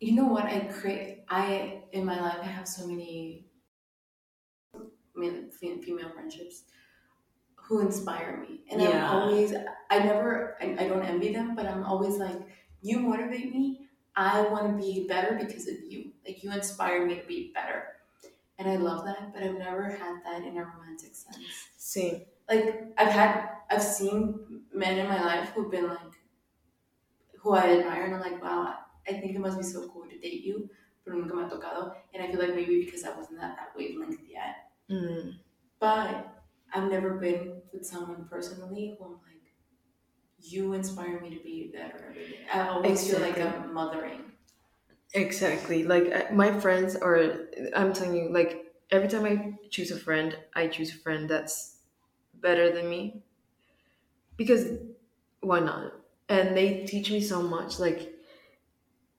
you know what I create. I in my life I have so many male, female friendships who inspire me, and Yeah. I'm always. I never. I, I don't envy them, but I'm always like, you motivate me. I want to be better because of you. Like you inspire me to be better, and I love that. But I've never had that in a romantic sense. Same. Like I've had, I've seen men in my life who've been like, who I admire, and I'm like, wow, I think it must be so cool to date you, pero nunca me ha tocado, and I feel like maybe because I wasn't at that wavelength yet. Mm. But I've never been with someone personally who I'm like, you inspire me to be better. I always feel like I'm mothering. Exactly. Like my friends are. I'm telling you, like every time I choose a friend, I choose a friend that's better than me. Because why not? And they teach me so much. Like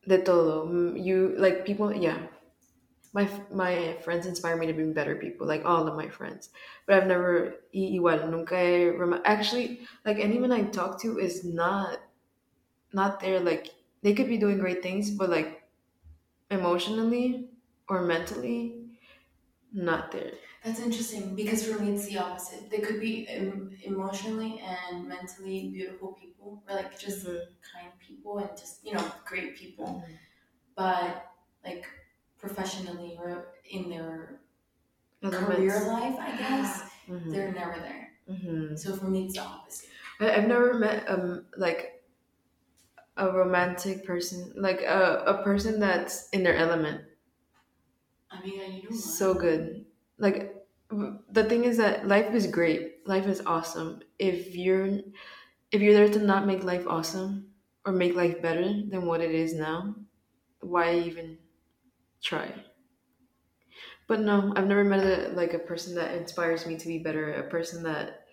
de todo. You like people. Yeah. My my friends inspire me to be better people. Like all of my friends. But I've never igual nunca rem- actually like anyone I talk to is not not there. Like they could be doing great things, but like emotionally or mentally not there That's interesting because for me it's the opposite. They could be em- emotionally and mentally beautiful people, or like just kind people and just you know great people. But like professionally or in their career life, I guess Mhm. they're never there. Mhm. So for me, it's the opposite. I, i've never met um like a romantic person like a, a person that's in their element I mean, you know what? so good like the thing is that life is great life is awesome if you're if you're there to not make life awesome or make life better than what it is now why even try but no i've never met a, like a person that inspires me to be better a person that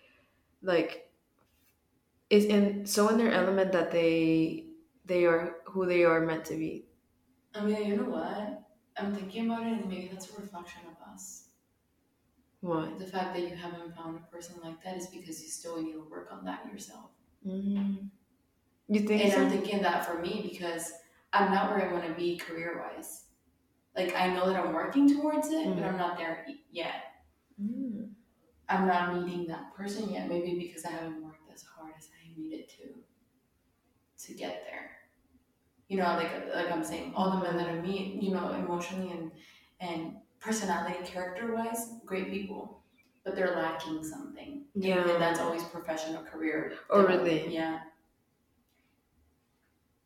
like is in so in their element that they they are who they are meant to be I mean, you know what? I'm thinking about it, and maybe that's a reflection of us. what The fact that you haven't found a person like that is because you still need to work on that yourself. Mm you think And so I'm thinking that for me because I'm not where I want to be career wise. Like I know that I'm working towards it, but Mhm. I'm not there yet. Mm. I'm not meeting that person yet. Maybe because I haven't worked as hard as I needed to to get there. You know, like like I'm saying, all the men that I meet, you know, emotionally and and personality, character wise, great people, but they're lacking something. Yeah. and that's always professional career. Oh, really? Yeah.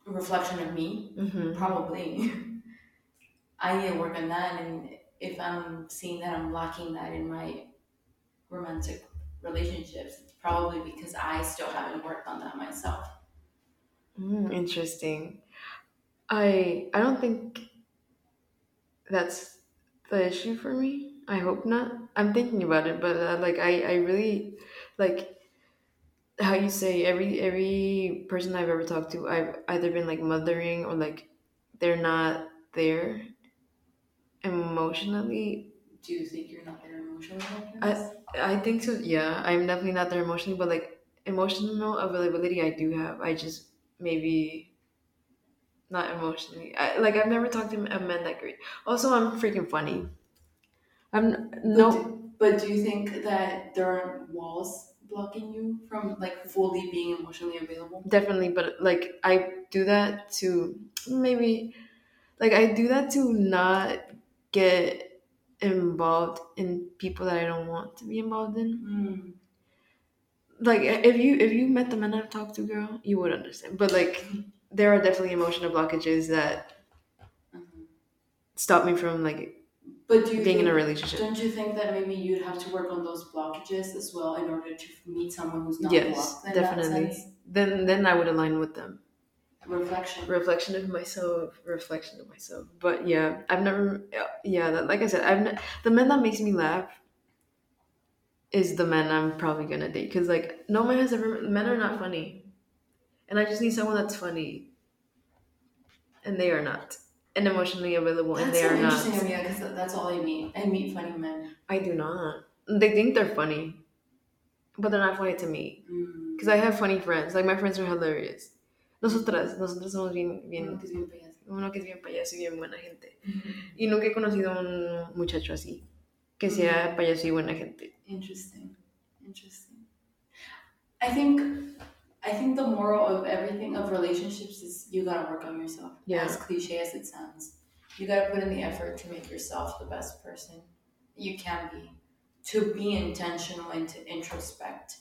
A reflection of me, hmm probably. I need to work on that, and if I'm seeing that I'm lacking that in my romantic relationships, it's probably because I still haven't worked on that myself. Mm, interesting. I I don't think that's the issue for me. I hope not. I'm thinking about it, but uh, like I I really like how you say every every person I've ever talked to, I've either been like mothering or like they're not there emotionally. Do you think you're not there emotionally? I- I think so. Yeah, I'm definitely not there emotionally, but like emotional availability, I do have. I just maybe not emotionally. I, like I've never talked to a man that great. Also, I'm freaking funny. I'm But no do, but do you think that there are walls blocking you from like fully being emotionally available? definitely, but like I do that to maybe like I do that to not get involved in people that I don't want to be involved in. Mm. like if you if you met the men I've talked to, girl, you would understand. But like there are definitely emotional blockages that Mhm. stop me from like But do you being in think, a relationship. Don't you think that maybe you'd have to work on those blockages as well in order to meet someone who's not Yes, blocked in definitely. Then then I would align with them. Reflection. Reflection of myself, reflection of myself. But yeah, I've never yeah, that, like I said, I've ne- the man that makes me laugh is the man I'm probably gonna date because like no man has ever men are not funny, and I just need someone that's funny, and they are not, and emotionally available, and they so are not. interesting you because that's all I meet. I meet funny men. I do not. They think they're funny, but they're not funny to me. Mm. Because I have funny friends. Like my friends are hilarious. Nosotras, nosotras somos bien, bien. Mm, que es bien payasas. uno que es bien payaso y bien buena gente. Y nunca he conocido a un muchacho así, que sea payaso y buena gente. Interesting. Interesting. I think I think the moral of everything of relationships is you gotta work on yourself. Yeah. As cliche as it sounds. You gotta put in the effort to make yourself the best person you can be. To be intentional and to introspect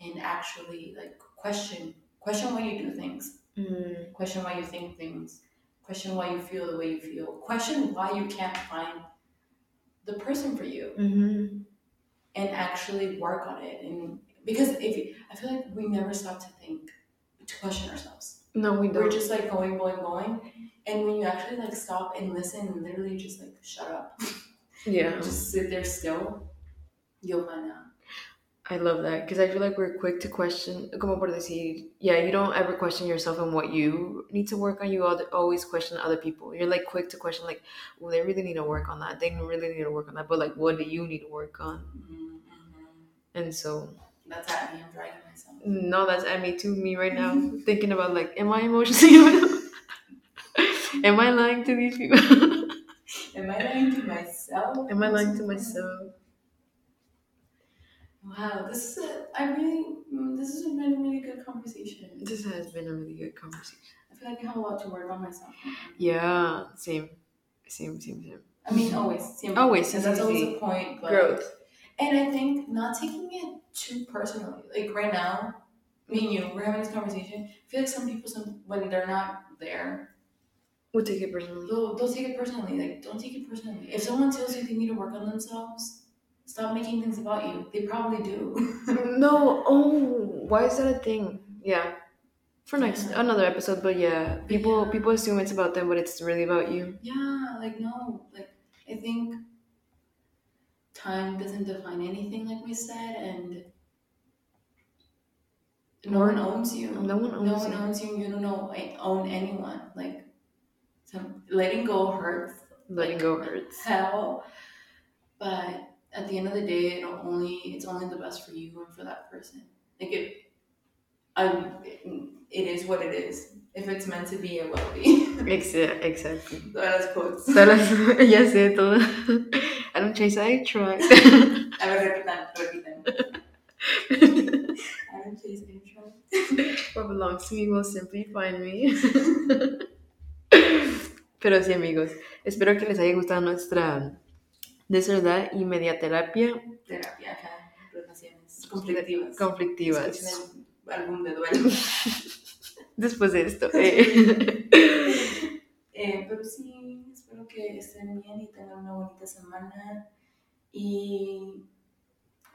and actually like question question why you do things. Mm, Question why you think things. Question why you feel the way you feel. Question why you can't find the person for you mhm. and actually work on it. And because if you, I feel like we never stop to think, to question ourselves. No, we don't. We're just like going, going, going. And when you actually like stop and listen and literally just like shut up, Yeah. just sit there still, you'll find out. I love that because I feel like we're quick to question, como por decir, yeah, you don't ever question yourself and what you need to work on. You always question other people. You're like quick to question, like, well, they really need to work on that. They really need to work on that. But like, what do you need to work on? Mm-hmm. And so, That's at me. I'm dragging myself. no, that's at me too. Me right now, thinking about like, am I emotionally? am I lying to these people? Am I lying to myself? am I lying to myself? Wow, this is a, I really, mm, this has been a really good conversation. This has been a really good conversation. I feel like I have a lot to work on myself. Yeah, same, same, same, same. I mean, always. siempre. Always, And that's always a point. But, Growth. And I think not taking it too personally. Like right now, me and you, we're having this conversation. I feel like some people, some when they're not there, We'll take it personally. they'll, they'll take it personally. Like, don't take it personally. If someone tells you they need to work on themselves, stop making things about you. They probably do. No, oh, why is that a thing? Yeah, for next Yeah. another episode. But yeah, people Yeah. people assume it's about them, but it's really about you. yeah, like no, like I think time doesn't define anything, like we said, and no one owns you. No one owns you no one owns you. You don't know eh, own anyone. Like, some, letting go hurts. Letting like, go hurts. Hell, but at the end of the day, it only it's only the best for you and for that person. Like it, I, it is what it is. If it's meant to be, it will be. Exactly. Exactly. Todas quotes. Ya sé todo. I don't chase, I try. A ver, repitan, repitan. I don't chase, I try. What belongs to me will simply find me. Pero sí, amigos, espero que les haya gustado nuestra desverdad y mediaterapia Terapia acá, relaciones conflictivas. conflictivas. Álbum de duelo. Después de esto. eh. Eh, pero sí, que estén bien y tengan una bonita semana. Y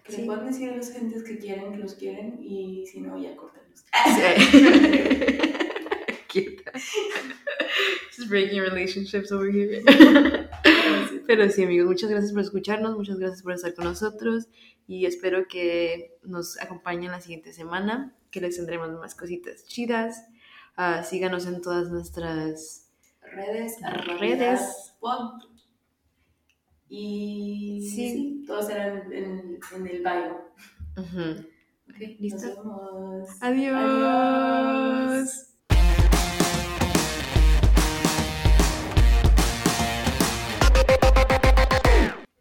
que Sí. le puedan decir a las gentes que quieren que los quieren y si no, ya córtenlos. Quieta. Just breaking relationships over here. Pero sí, amigos, muchas gracias por escucharnos, muchas gracias por estar con nosotros y espero que nos acompañen la siguiente semana, que les tendremos más cositas chidas. Ah, síganos en todas nuestras Redes, arroba Redes. pod. Y Sí. sí, todos serán en, en el bio. Ujú. Ok, Listo. Nos vemos. Adiós. Adiós.